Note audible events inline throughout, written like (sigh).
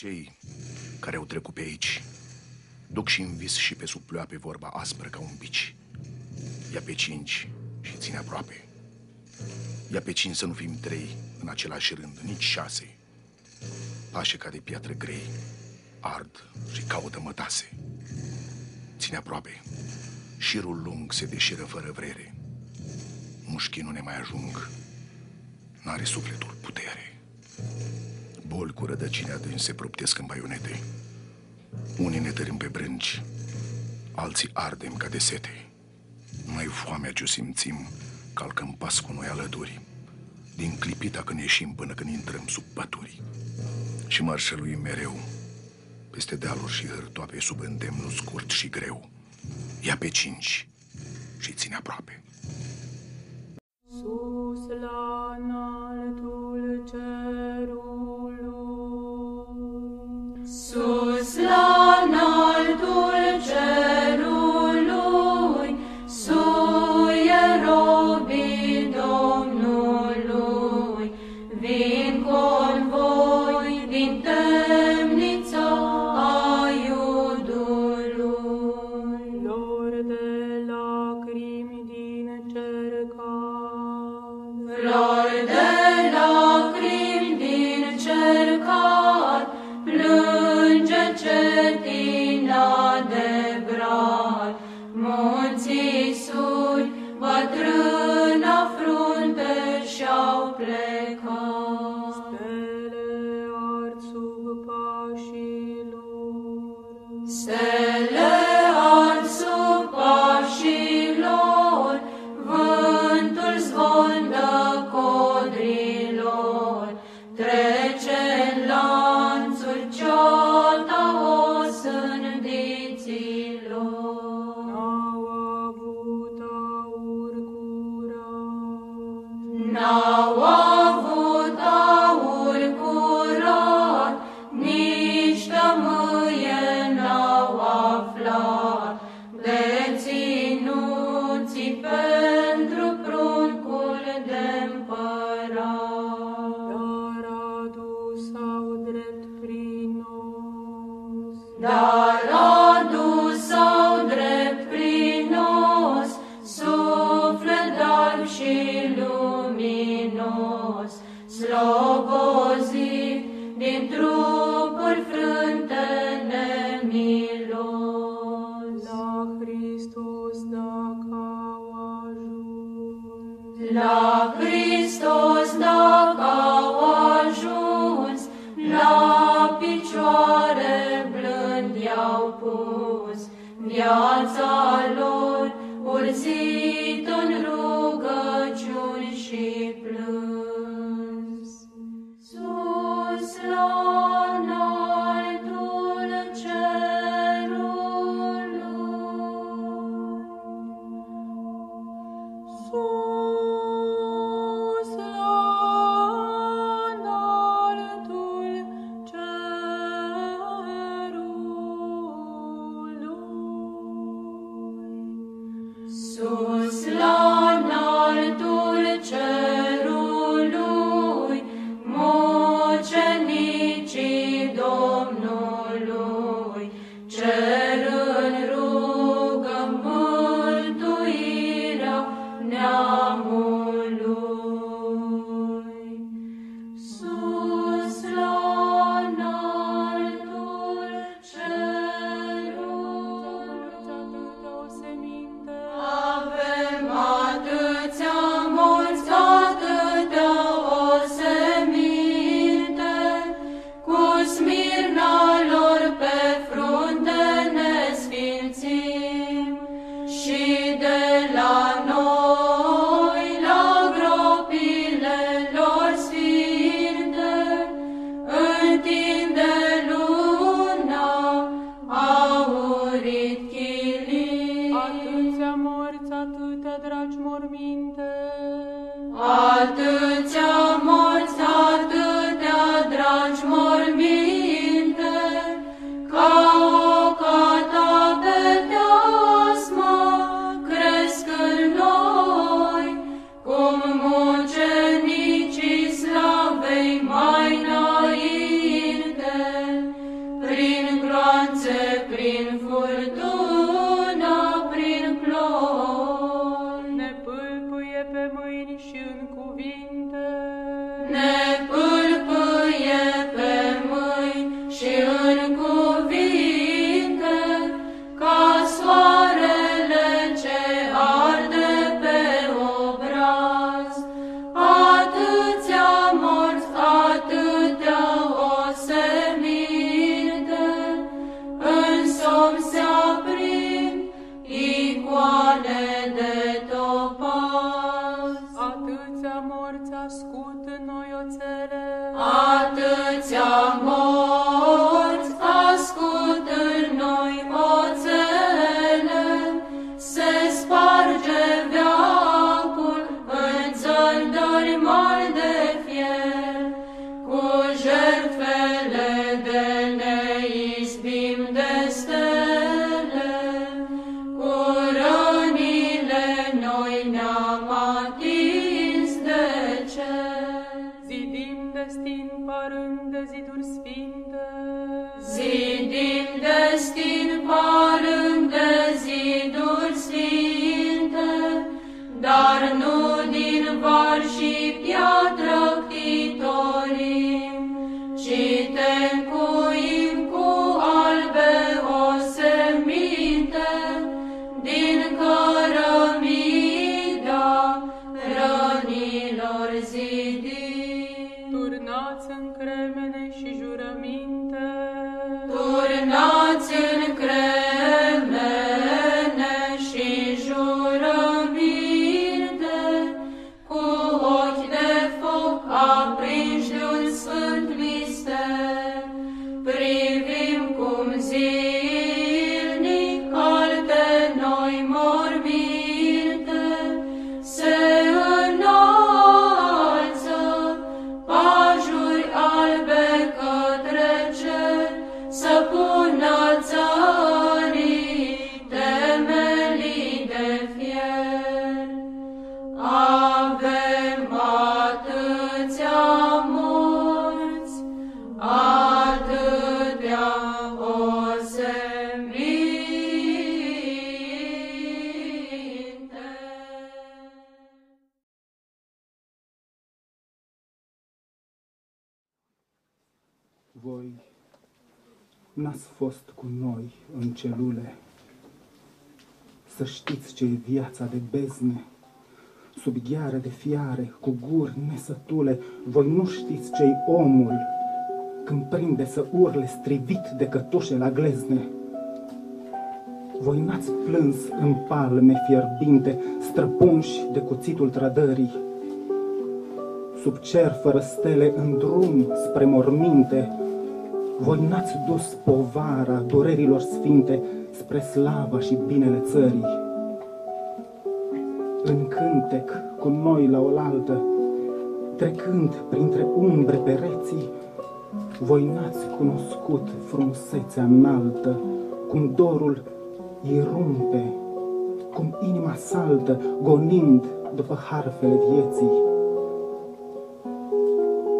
Cei care au trecut pe aici duc și în vis și pe sub pe vorba aspră ca un bici. Ia pe cinci și ține aproape. Ia pe cinci să nu fim trei în același rând, nici șase. Pașe ca de piatră grei, ard și caută mătase. Ține aproape. Șirul lung se deșiră fără vrere. Mușchii nu ne mai ajung. N-are sufletul putere. Boli cu rădăcini adânci se proptesc în baionete. Unii ne tărim pe brânci, alții ardem ca de sete. Mai foamea ce o simțim, calcăm pas cu noi alături, din clipita când ieșim până când intrăm sub pături. Și mărșăluim mereu, peste dealuri și hârtoape, sub îndemnul scurt și greu. Ia pe cinci și ține aproape. Sus la înaltul cerului, Aici morți atâtea dragi morminte, Atâția morți, atâtea dragi morminte, fost cu noi în celule. Să știți ce e viața de bezne, sub gheare de fiare, cu guri nesătule. Voi nu știți ce-i omul când prinde să urle strivit de cătușe la glezne. Voi n-ați plâns în palme fierbinte, străpunși de cuțitul trădării. Sub cer fără stele în drum spre morminte, voi n-ați dus povara durerilor sfinte spre slava și binele țării. În cântec cu noi la oaltă, trecând printre umbre pereții, voi n-ați cunoscut frumusețea înaltă, cum dorul irumpe, cum inima saltă, gonind după harfele vieții.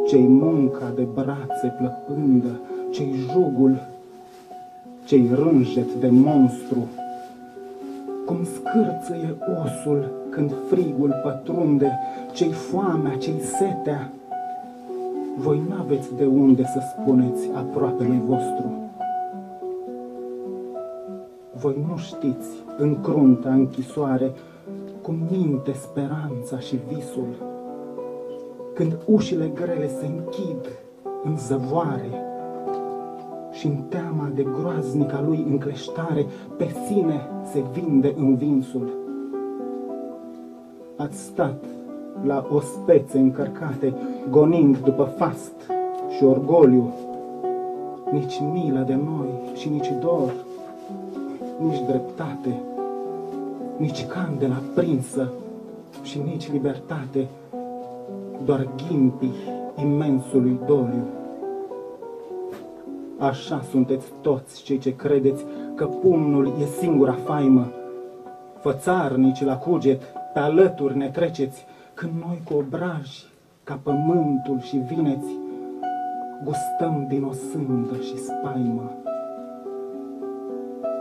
Ce-i munca de brațe plăpândă, ce-i jugul, ce-i rânjet de monstru, cum scârțăie osul când frigul pătrunde, ce-i foamea, ce-i setea, voi n-aveți de unde să spuneți aproapelui vostru. Voi nu știți în crunta închisoare cum minte speranța și visul, când ușile grele se închid în zăvoare și în teama de groaznica lui încleștare pe sine se vinde învinsul. Ați stat la ospețe încărcate, gonind după fast și orgoliu, nici milă de noi și nici dor, nici dreptate, nici candela prinsă și nici libertate, doar ghimpii imensului doliu. Așa sunteți toți cei ce credeți că pumnul e singura faimă. Fățarnici la cuget, pe alături ne treceți, când noi cu obraji, ca pământul și vineți, gustăm din o sândă și spaimă.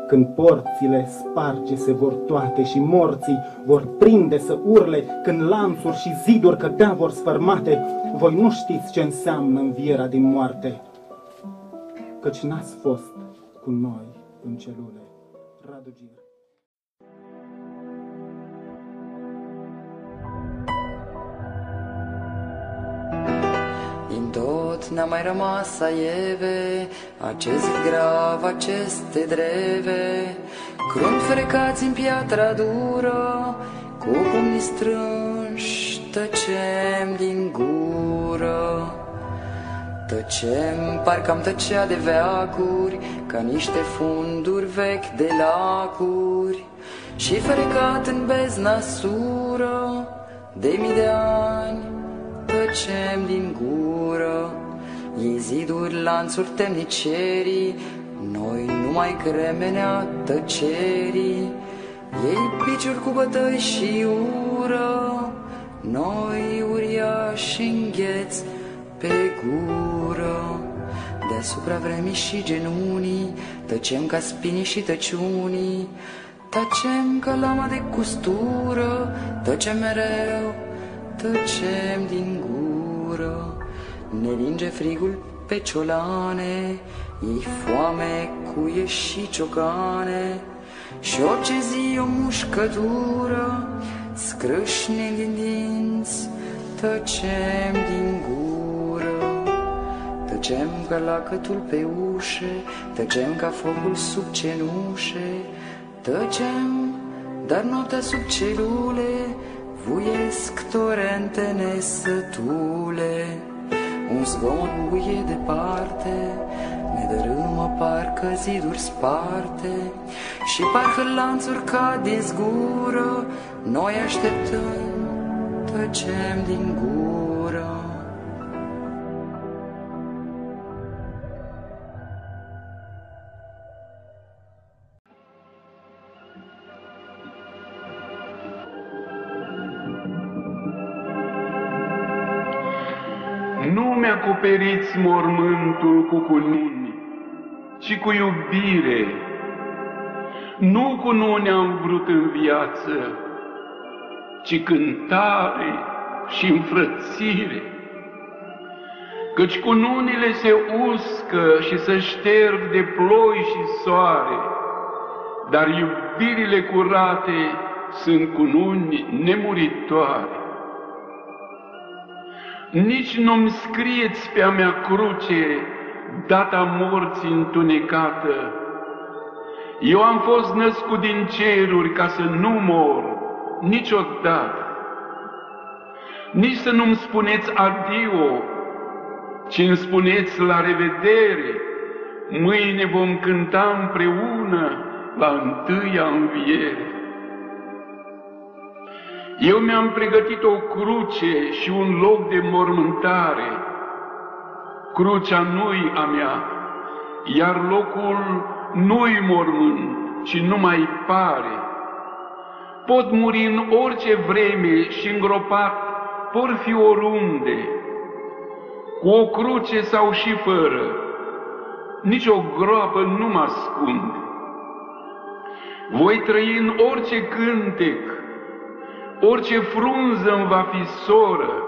Când porțile sparge se vor toate și morții vor prinde să urle, când lanțuri și ziduri cădea vor sfărmate, voi nu știți ce înseamnă învierea din moarte, căci n-ați fost cu noi în celule. Radu Gir. Din tot n-a mai rămas aieve, acest grav, aceste dreve, crunt frecați în piatra dură, cu pumnii strânși, tăcem din gură. Tăcem, parcă am tăcea de veacuri, ca niște funduri vechi de lacuri, și frecat în bezna sură, de mii de ani, tăcem din gură. Ei ziduri, lanțuri temnicerii, noi numai cremenea tăcerii. Ei piciuri cu bătăi și ură, noi uriași îngheți pe gură. Deasupra vremii și genunii, tăcem ca spinii și tăciunii, Tăcem ca lama de custură, tăcem mereu, tăcem din gură. Ne linge frigul pe ciolane, ei foame, cuie și ciocane, și orice zi o mușcătură, scrâșne din dinți, tăcem din gură. Tăcem ca lacătul pe ușe, tăcem ca focul sub cenușe, Tăcem, dar noaptea sub celule Vuiesc torente nesătule Un zvon buie departe Ne dărâmă parcă ziduri sparte. Și parcă lanțuri cad din zgură Noi așteptăm, tăcem din gură acoperiți mormântul cu cununi, ci cu iubire. Nu cununi am vrut în viață, ci cântare și înfrățire. Căci cununile se uscă și se șterg de ploi și soare, dar iubirile curate sunt cununi nemuritoare nici nu-mi scrieți pe a mea cruce data morții întunecată. Eu am fost născut din ceruri ca să nu mor niciodată. Nici să nu-mi spuneți adio, ci îmi spuneți la revedere. Mâine vom cânta împreună la întâia înviere. Eu mi-am pregătit o cruce și un loc de mormântare. Crucea nu-i a mea, iar locul nu-i mormânt, ci nu mai pare. Pot muri în orice vreme și îngropat por fi oriunde, cu o cruce sau și fără, nici o groapă nu mă ascunde. Voi trăi în orice cântec, orice frunză îmi va fi soră,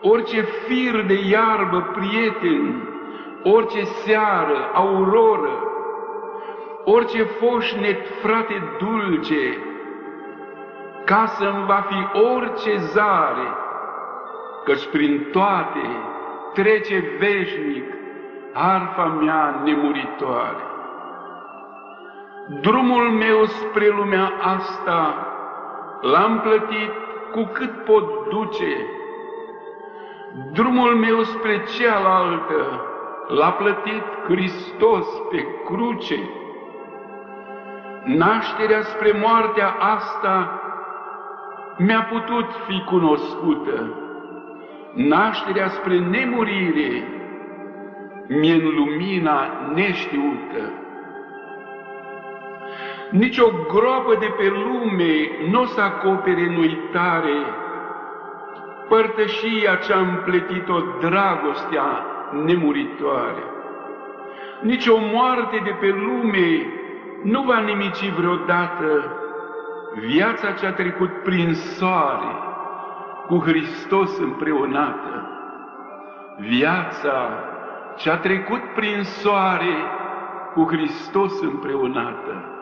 orice fir de iarbă prieten, orice seară, auroră, orice foșnet frate dulce, să îmi va fi orice zare, căci prin toate trece veșnic arfa mea nemuritoare. Drumul meu spre lumea asta l-am plătit cu cât pot duce. Drumul meu spre cealaltă l-a plătit Hristos pe cruce. Nașterea spre moartea asta mi-a putut fi cunoscută. Nașterea spre nemurire mi în lumina neștiută. Nici o groapă de pe lume nu o să acopere în uitare părtășia ce-a împletit-o dragostea nemuritoare. Nici o moarte de pe lume nu va nimici vreodată viața ce-a trecut prin soare, cu Hristos împreunată. Viața ce-a trecut prin soare, cu Hristos împreunată.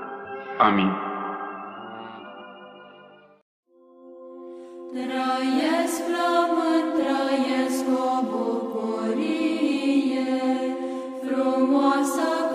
Amin. Trăiesc flământ, trăiesc o bucurie frumoasă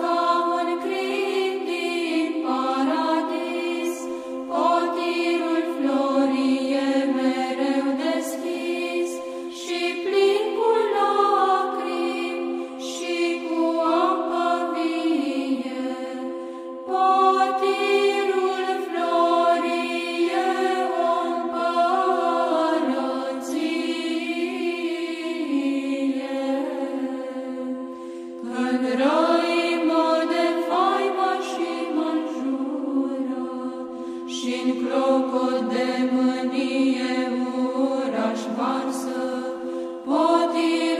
și-n clocot de mânie uraș varsă, potir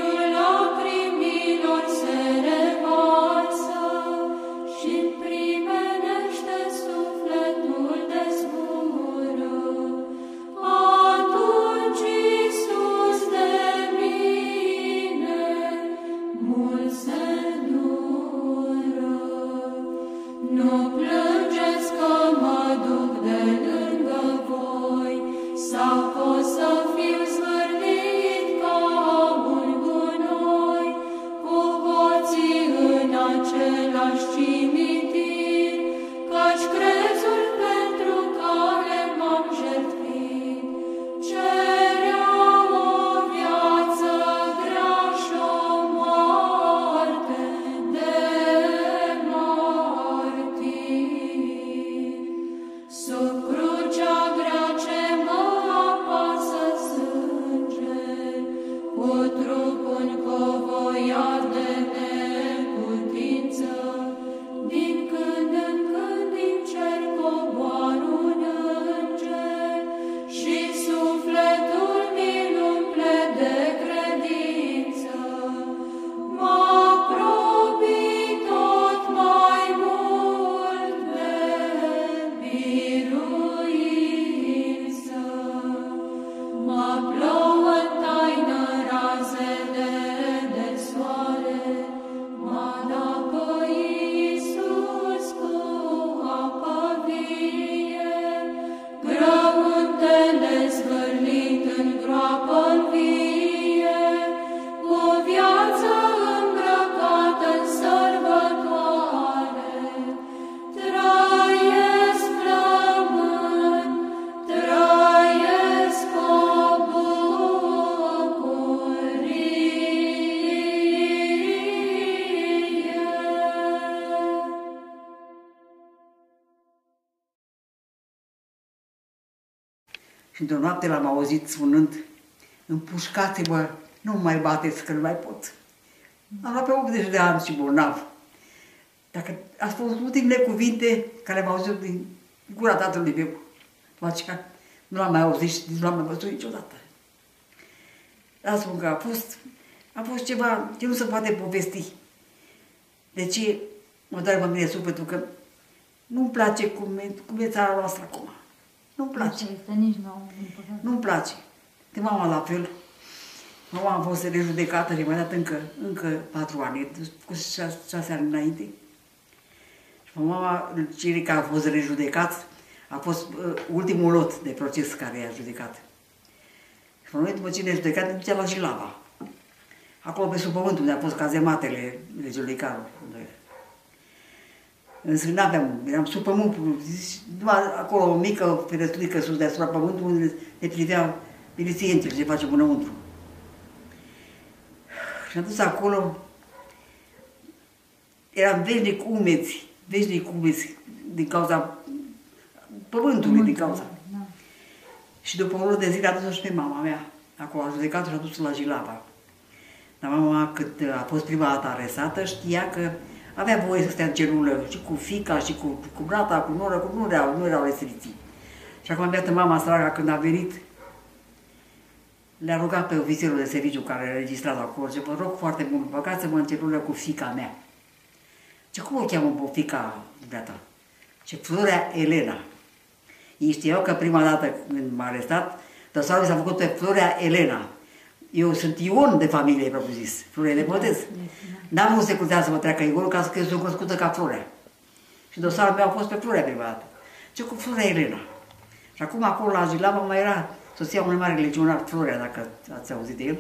noapte l-am auzit spunând, împușcați-mă, nu mai bateți că nu mai pot. Am aproape 80 de ani și bolnav. Dacă a spus ultimele cuvinte care le-am auzit din gura tatălui meu, după aceea nu l-am mai auzit și nu l-am mai văzut niciodată. Dar spun că a fost, a fost ceva ce nu se poate povesti. De ce mă doare pe mine sufletul că nu-mi place cum e, cum e țara noastră acum. Nu-mi place. Este nici nouă, din păcate. Nu-mi place. De mama la fel. Mama a fost rejudecată și mai dat încă, încă patru ani, cu șase, șase ani înainte. Și mama, cel care a fost rejudecat, a fost uh, ultimul lot de proces care i-a judecat. Și pe noi, după ce ne-a judecat, ne ducea la Jilava. Acolo pe sub pământ, unde a fost cazematele regelui Carol. Unde... Însă nu aveam, eram sub pământ, numai acolo o mică ferestruică sus deasupra pământului, unde ne priveau milițienții ce facem înăuntru. Și am dus acolo, eram veșnic umeți, veșnic umeți din cauza pământului, din cauza. Da. Și după o lună de zile a dus și pe mama mea. Acolo a judecat și a dus la Jilava. Dar mama, cât a fost prima dată aresată, știa că avea voie să stea în celulă și cu fica și cu, cu brata, cu nora, cu nu erau, nu erau restricții. Și acum am mama săraca când a venit, le-a rugat pe ofițerul de serviciu care a registrat acolo, ce vă rog foarte mult, băgați-mă în celulă cu fica mea. Ce cum o cheamă pe fica dumneata? Ce Florea Elena. Ei știau că prima dată când m-a arestat, dosarul s-a făcut pe Florea Elena. Eu sunt Ion de familie, propriu zis, Florea de botez. N-am vrut securitatea să mă treacă Ion, ca să că eu sunt cunoscută ca Florea. Și dosarul meu a fost pe Florea prima dată. Ce cu Florea Elena. Și acum acolo la Jilava mai era soția unui mare legionar, Florea, dacă ați auzit de el.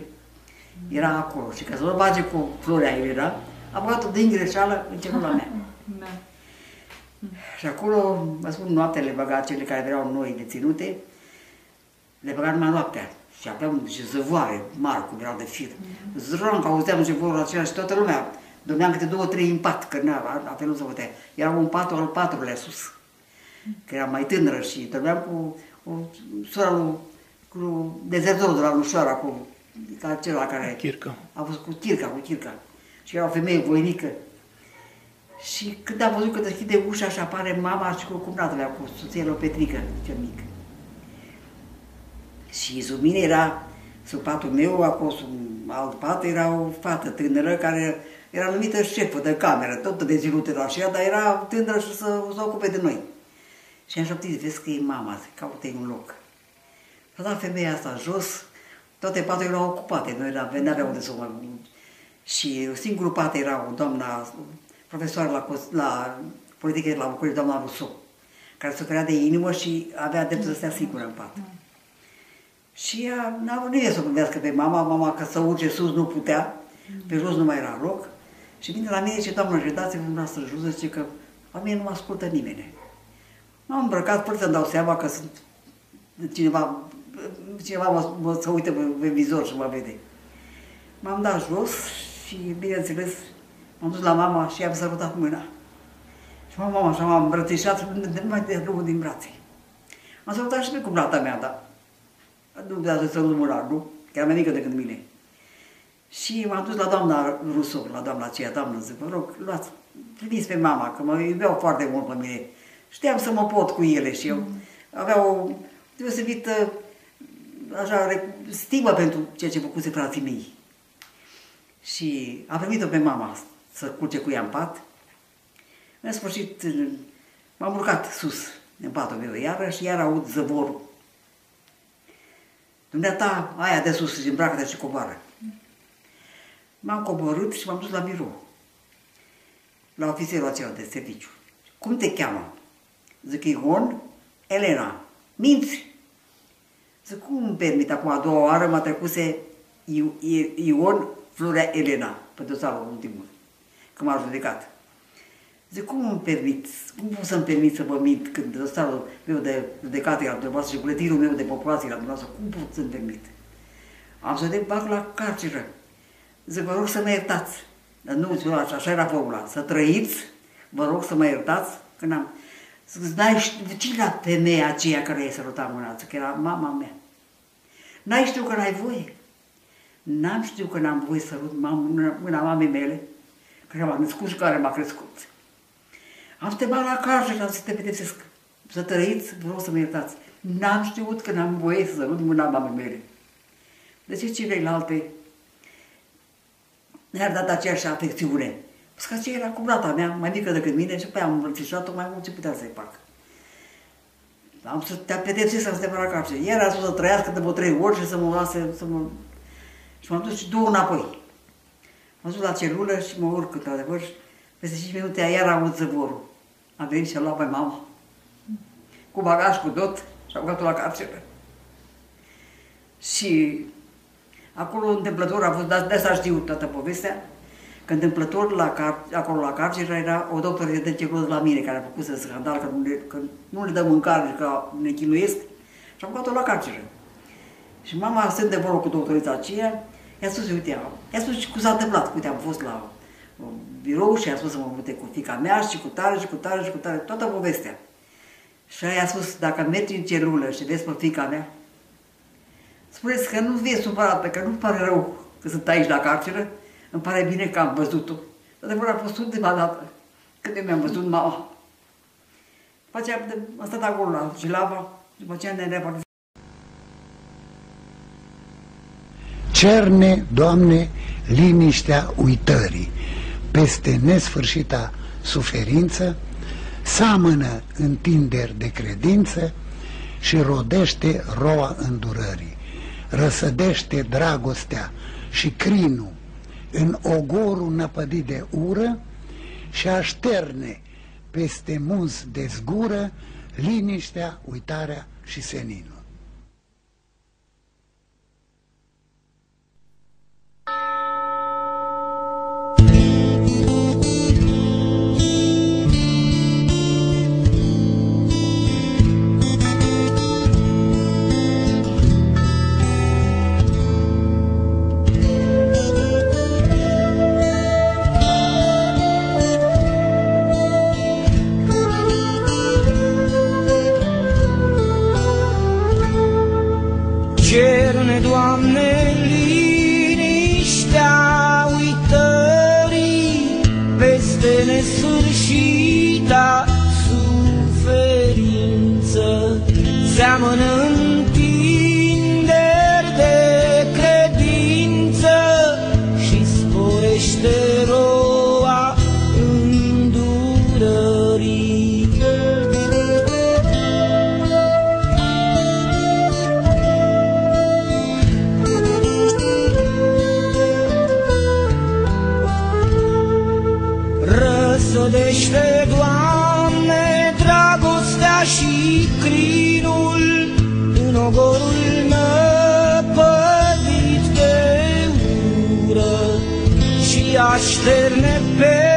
Era acolo. Și ca să mă bage cu Florea Elena, a băgat-o din greșeală în celula mea. (laughs) Da. Și acolo, vă spun, noaptele băga cele care erau noi deținute, le băga numai noaptea. Și aveam și zăvoare mari, cum erau de fir. Zron, că auzeam zăvorul acela și toată lumea. Dormeam câte două, trei în pat, că n-a, altfel nu se putea. Era un patul al patrulea sus, că era mai tânără și dormeam cu o sora lui, cu dezertorul de la Lușoara, cu ca acela care Chircă. a fost cu Chirca, cu Chirca. Și era o femeie voinică. Și când am văzut că deschide ușa și apare mama și cu cumnata mea, cu soția lui Petrică, cel mic. Și sub mine era, sub patul meu, acolo sub alt pat, era o fată tânără care era numită șefă de cameră, tot de zilută la așa, dar era tânără și să se ocupe de noi. Și am șoptit, vezi că e mama, să caute un loc. S-a dat femeia asta jos, toate paturile erau ocupate, noi nu aveam unde să o mai... Și singurul pat era o doamna profesoară la, cos- la politică la București, doamna Rousseau, care suferea de inimă și avea dreptul să stea singură în pat. Și ea n-a vrut nimeni să o gândească pe mama, mama că să urce sus nu putea, pe jos nu mai era loc. Și vine la mine și doamnă, redați-vă dumneavoastră jos, zice că la mine nu mă ascultă nimeni. M-am îmbrăcat până să-mi dau seama că sunt cineva, cineva mă, mă să uite pe, pe vizor și mă vede. M-am dat jos și, bineînțeles, m-am dus la mama și i-am sărutat mâna. Și mama așa m-a îmbrățișat și nu mai de drumul din brațe. Am sărutat și pe cumnata mea, dar nu putea să sărut mâna, nu? Că era mai mică decât mine. Și m-am dus la doamna Rusu, la doamna aceea, doamnă, zic, vă rog, luați, primiți pe mama, că mă iubeau foarte mult pe mine. Știam să mă pot cu ele și eu aveam o deosebită așa, re- stimă pentru ceea ce făcuse frații mei. Și a primit-o pe mama să culce cu ea în pat. În sfârșit, m-am urcat sus, în patul meu, iară și iar aud zăvorul. Dumneata, aia de sus, și îmbracă și coboară. M-am coborât și m-am dus la birou, la ofițerul acela de serviciu. Cum te cheamă? Zic, Ion, Elena. Minți? Zic, cum îmi permit acum a doua oară mă trecuse I- I- Ion Florea Elena, pe dosarul ultimul, că m-a judecat. Zic, cum îmi permit, cum pot să-mi permit să vă mint când dosarul meu de judecat era dumneavoastră și buletinul meu de populație era dumneavoastră, cum pot să-mi permit? Am să te bag la carceră. Zic, vă rog să mă iertați. Dar nu, așa, așa era formula. Să trăiți, vă rog să mă iertați, că n-am... Zic, n-ai știut, cine era femeia aceea care i-a sărutat mâna? Zic, era mama mea. N-ai știut că n-ai voie? N-am știut că n-am voie să sărut mâna, mâna mamei mele, care m-a născut și care m-a crescut. Am să te bag la casă și am să te pedepsesc. Să trăiți, vreau să mă iertați. N-am știut că n-am voie să sărut mâna mamei mele. De ce celelalte ne-ar dat aceeași afecțiune? Păi că aceea era cu brata mea, mai mică decât mine și pe aia am îmbrățișat-o mai mult ce putea să-i fac. Am să te pedepsesc să te la capce. El a spus să trăiască de vreo trei ori și să mă lase, să mă... Și m-am dus și două înapoi. M-am dus la celulă și mă urc, într-adevăr, și peste 5 minute iar aud zăvorul. A venit și a luat pe mama. Cu bagaj, cu tot, și a băgat la carceră. Și acolo întâmplător a fost, de asta știu toată povestea, că întâmplător la car, acolo la carceră era o doctoră de tuberculoză la mine, care a făcut să scandal că nu le, că nu le dă mâncare și că ne chinuiesc. Și am băgat-o la carceră. Și mama, stând de vorbă cu doctorița aceea, i-a spus, uite, i-a spus cum s-a întâmplat. Uite, am fost la birou și a spus să mă mute cu fica mea și cu tare și cu tare și cu tare, toată povestea. Și aia a spus, dacă mergi în celulă și vezi pe fica mea, spuneți că nu vii supărată, că nu-mi pare rău că sunt aici la carceră, îmi pare bine că am văzut-o. Adevăr a fost ultima dată când eu mi-am văzut mama. După aceea am stat acolo la Gilava, după aceea ne repartizăm. Cerne, Doamne, liniștea uitării peste nesfârșita suferință, seamănă întinderi de credință și rodește roa îndurării, răsădește dragostea și crinul în ogorul năpădit de ură și așterne peste muz de zgură liniștea, uitarea și seninul. Răsădește, Doamne, dragostea și crinul în ogorul năpădit de ură. Și așterne peste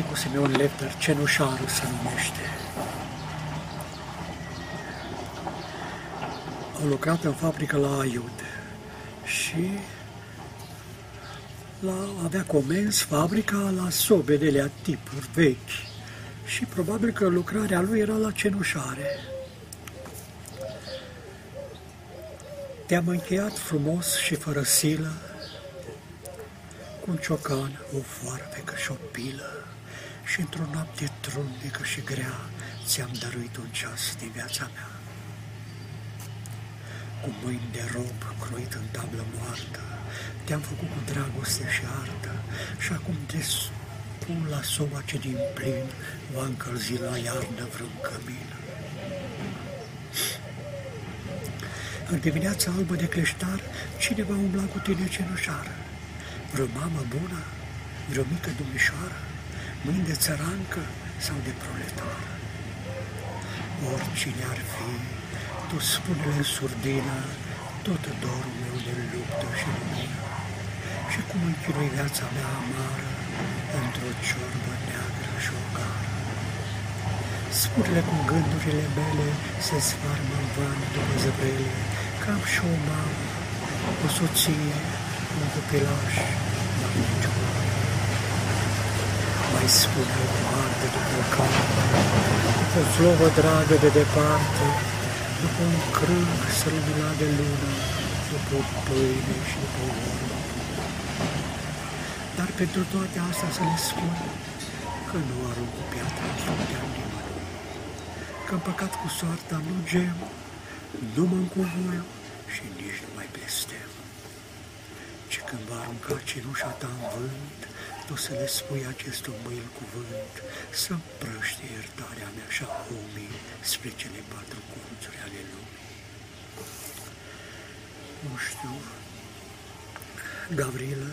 Laicu Simeon Lepter, Cenușarul se numește. Au lucrat în fabrică la Aiud și la, avea comenzi fabrica la sobe de lea tipuri vechi și probabil că lucrarea lui era la cenușare. Te-am încheiat frumos și fără silă, cu un ciocan, o foarfecă și o pilă, și într-o noapte trunnică și grea ți-am dăruit un ceas din viața mea. Cu mâini de rob croit în tablă moartă, te-am făcut cu dragoste și artă și acum te spun la soba ce din plin va încălzi la iarnă vreun cămin. În dimineața albă de cleștar, cine va umbla cu tine cenușară? Vreo mamă bună? Vreo mică domnișoară? Mâini de țărancă sau de proletară? Oricine ar fi, tu spune-le în surdină, tot dorul meu de luptă și lumină. Și cum închinui viața mea amară, într-o ciorbă neagră și o gară. Spune-le cum gândurile mele se sfarmă în van după zăbrele, că am și o mamă, o soție, un copilaș, dar nicio mamă. Mai spune cum arde după o carte, după o flovă dragă de departe, după un crâng strălulat de lună, după o pâine și după o vorbă. Dar pentru toate astea să le spun că nu arunc cu piatra în fruntea nimănui, că în păcat cu soarta nu gem, nu mă încuvoiu și nici nu mai blestem. Ci când va arunca cenușa ta în vânt, tu să le spui acest umil cuvânt, să împrăște iertarea mea și a omii spre cele patru colțuri ale lumii. Nu știu, Gavrilă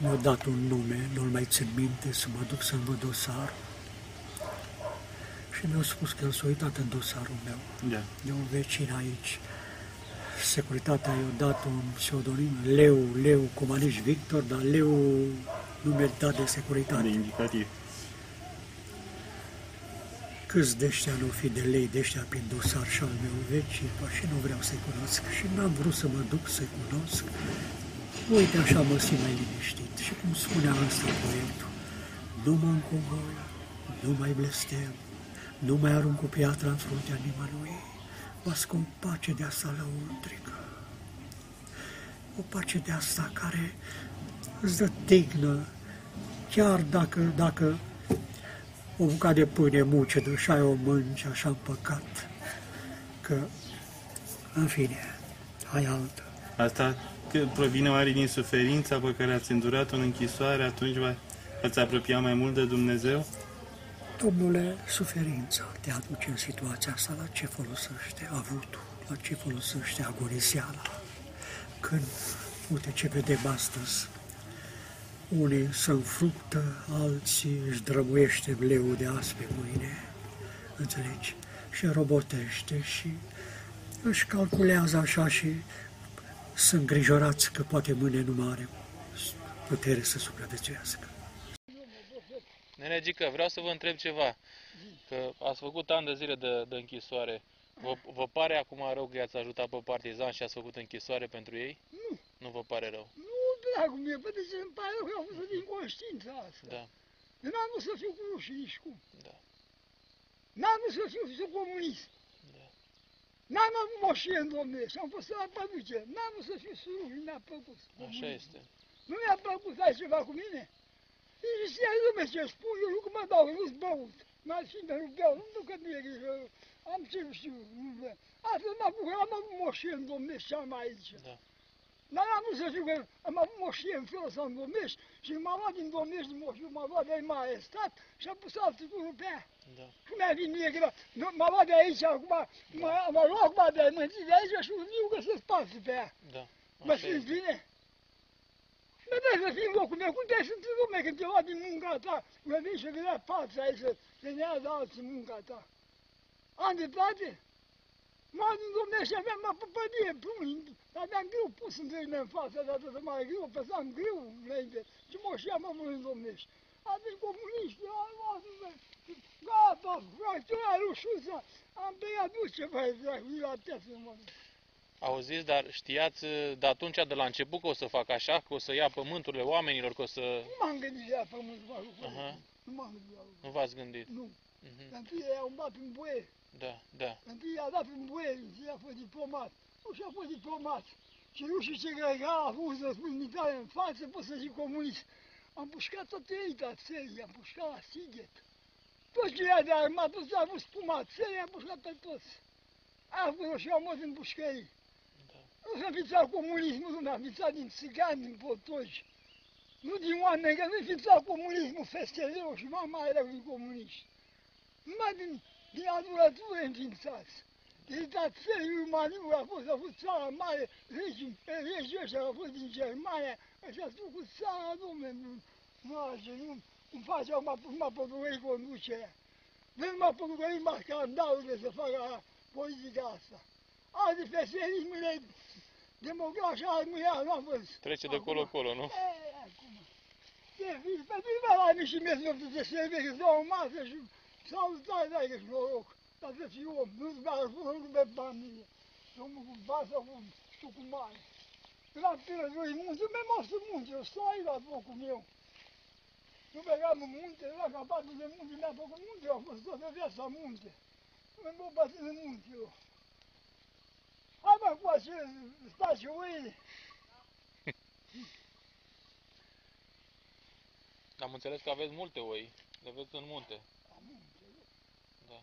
mi-a dat un nume, nu-l mai țin minte, să mă duc să-mi văd dosar. Și mi-a spus că el s-a uitat în dosarul meu. Da. De un vecin aici. Securitatea i-a dat un pseudonim, Leu, Leu Comaniș Victor, dar Leu nu mi-a dat de securitate. De indicativ. Câți de ăștia nu fi de lei de ăștia prin dosar și al meu vechi și nu vreau să-i cunosc și n-am vrut să mă duc să-i cunosc. Uite așa mă simt mai liniștit și cum spunea ăsta poetul, nu mă încovoi, nu mai blestem, nu mai arunc cu piatra în fruntea nimănui, bască o pace de asta lăuntrică. O pace de asta care îți dă tignă, chiar dacă, dacă o bucată de pâine mucedă și ai o mânci așa în păcat, că, în fine, ai altă. Asta că provine oare din suferința pe care ați îndurat-o în închisoare, atunci va, ați apropia mai mult de Dumnezeu? Domnule, suferința te aduce în situația asta, la ce folosește avutul, la ce folosește agoniseala? Când, uite ce vedem astăzi, unii se înfructă, alții își drămuiește leul de azi pe mâine, înțelegi? Și robotește și își calculează așa și sunt îngrijorați că poate mâine nu mai are putere să supraviețuiască. Nene Gică, vreau să vă întreb ceva. Că ați făcut ani de zile de, de închisoare. Vă, vă pare acum rău că i-ați ajutat pe partizan și ați făcut închisoare pentru ei? Nu. Nu vă pare rău? Nu, dragul meu, pe de ce îmi pare rău că am fost din conștiința asta. Da. Eu n-am vrut să fiu cu rușii nici cum. Da. N-am vrut să fiu, fiu comunist. Da. N-am avut moșien, domnule, și am fost la păduce. N-am vrut să fiu suruș, nu mi-a plăcut. Așa este. Nu mi-a plăcut, ai ceva cu mine? Și știa lumea ce spun, eu nu că mă dau, nu-s băut. N-am și nu beau, nu duc că nu e grijă, am ce știu. Astăzi m-a bucurat, am avut moșien, domnule, și am aici. Da. Dar am vrut să știu că am avut moșie în felul ăsta în Domnești și m-a luat din Domnești din moșie, m-a luat de aici, m-a arestat și a pus altul turul pe ea. Da. Și mi-a venit mie că nu- m-a luat de aici acum, m-a, m-a luat acum de aici, mă ții de aici și viu că să spațiu pe ea. Da. Mă Așa simți este. bine? Mă dai să fii în locul meu, cum te-ai simțit lume când te lua din munca ta, mă vin și venea fața aici să te nează alții munca ta. Am de plate? Mă din Dumnezeu aveam la păpădie, pluni, aveam greu pus între mine în fața de atât de mare, greu, păsam greu înainte. Și mă și am avut în Dumnezeu. a venit comuniștii, a luat, gata, fractura rușuța, am tăiat nu ce mai dracu, la piață, mă. Auziți, dar știați uh, de atunci, de la început, că o să fac așa, că o să ia pământurile oamenilor, că o să... Nu m-am gândit la pământul mă lucru. Aha. Nu m-am gândit la lucru. Nu v-ați gândit? Nu. Mhm. Întâi i-au dat în boie. Da, da. Întâi i-a dat în boie și a fost diplomat. Nu și-a fost diplomat. Și nu știu ce că a avut răspunditate în față, pot să zic comunist. Am pușcat toată elita țării, am pușcat la Sighet. Toți cei de armat, toți au avut spuma țării, am pușcat pe toți. Acolo și au măs în pușcării. Nu s-a fițat comunismul, nu a fițat din țigani, din potoși. Nu din oameni, că nu fițat comunismul festeleu și mama era din comuniști. Numai din, din adurătură înființați. Elita țării Umaniu a fost, a fost țara mare, regii, regii ăștia au fost din Germania, ăștia s-au făcut țara, domne, nu, nu așa, nu, nu face acum, m-a pădurit conducerea. Nu m-a pădurit m-a scandalurile să facă politica asta. Azi feserismele demografice, azi mâine nu am văzut. Trece de colo-colo, nu? E, acum. Ce fi, pentru că la mine și mi-e să se serve, că stau în masă și salutare, dai că noroc. Dar să fiu om, nu-ți mai răspund, nu pe familie. Omul cu basă, cu știu cu mare. La tine, noi munte, mi-am mers în munte, eu stau aici la locul meu. Nu mergeam în munte, era capabil de munte, mi-a făcut munte, eu am fost toată viața în munte. Nu mă bat în munte eu. Hai mă cu acele spații oile. (laughs) Am înțeles că aveți multe oi. Le veți în munte. Da.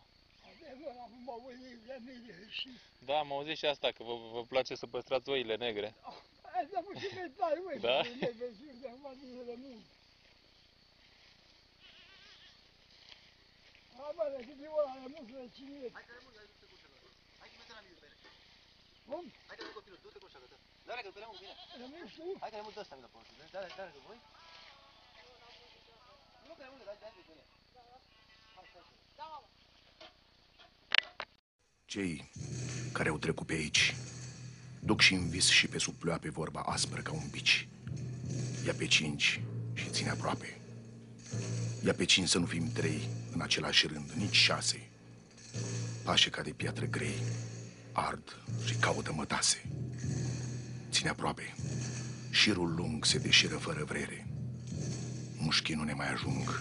Avem ăla acum oile de mine și... Da, am auzit și asta, că vă, vă place să păstrați oile negre. (laughs) Asta puțin mai tare, uite, Da? de vezi, de acum din de munte. Hai mă, de câte ori am munte de cine e? Hai că le munte, hai că mă la mine pe ele. Cum? Hai că copilul, du-te cu așa, gata. Da, că pe bine. Rămâi tu? Hai că le mult ăsta, mi-l poți. Da, da, da, că voi. Nu că le mult, dai, dai, dai, dai. Da, mama. Cei care au trecut pe aici duc și în vis și pe sub ploape vorba aspră ca un bici. Ia pe cinci și ține aproape. Ia pe cinci să nu fim trei în același rând, nici șase. Pașe ca de piatră grei, ard și caută mătase. Ține aproape. Șirul lung se deșiră fără vrere. Mușchii nu ne mai ajung.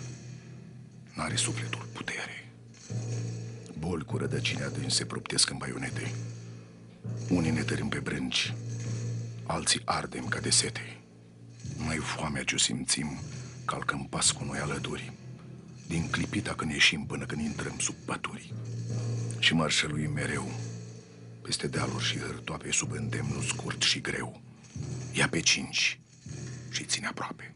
N-are sufletul putere. Boli cu rădăcini adânci se proptesc în baionete. Unii ne tărim pe brânci, alții ardem ca de sete. Noi foamea ce o simțim, calcăm pas cu noi alături, din clipita când ieșim până când intrăm sub pături. Și mărșăluim mereu, peste dealuri și hârtoape, sub îndemnul scurt și greu. Ia pe cinci și ține aproape.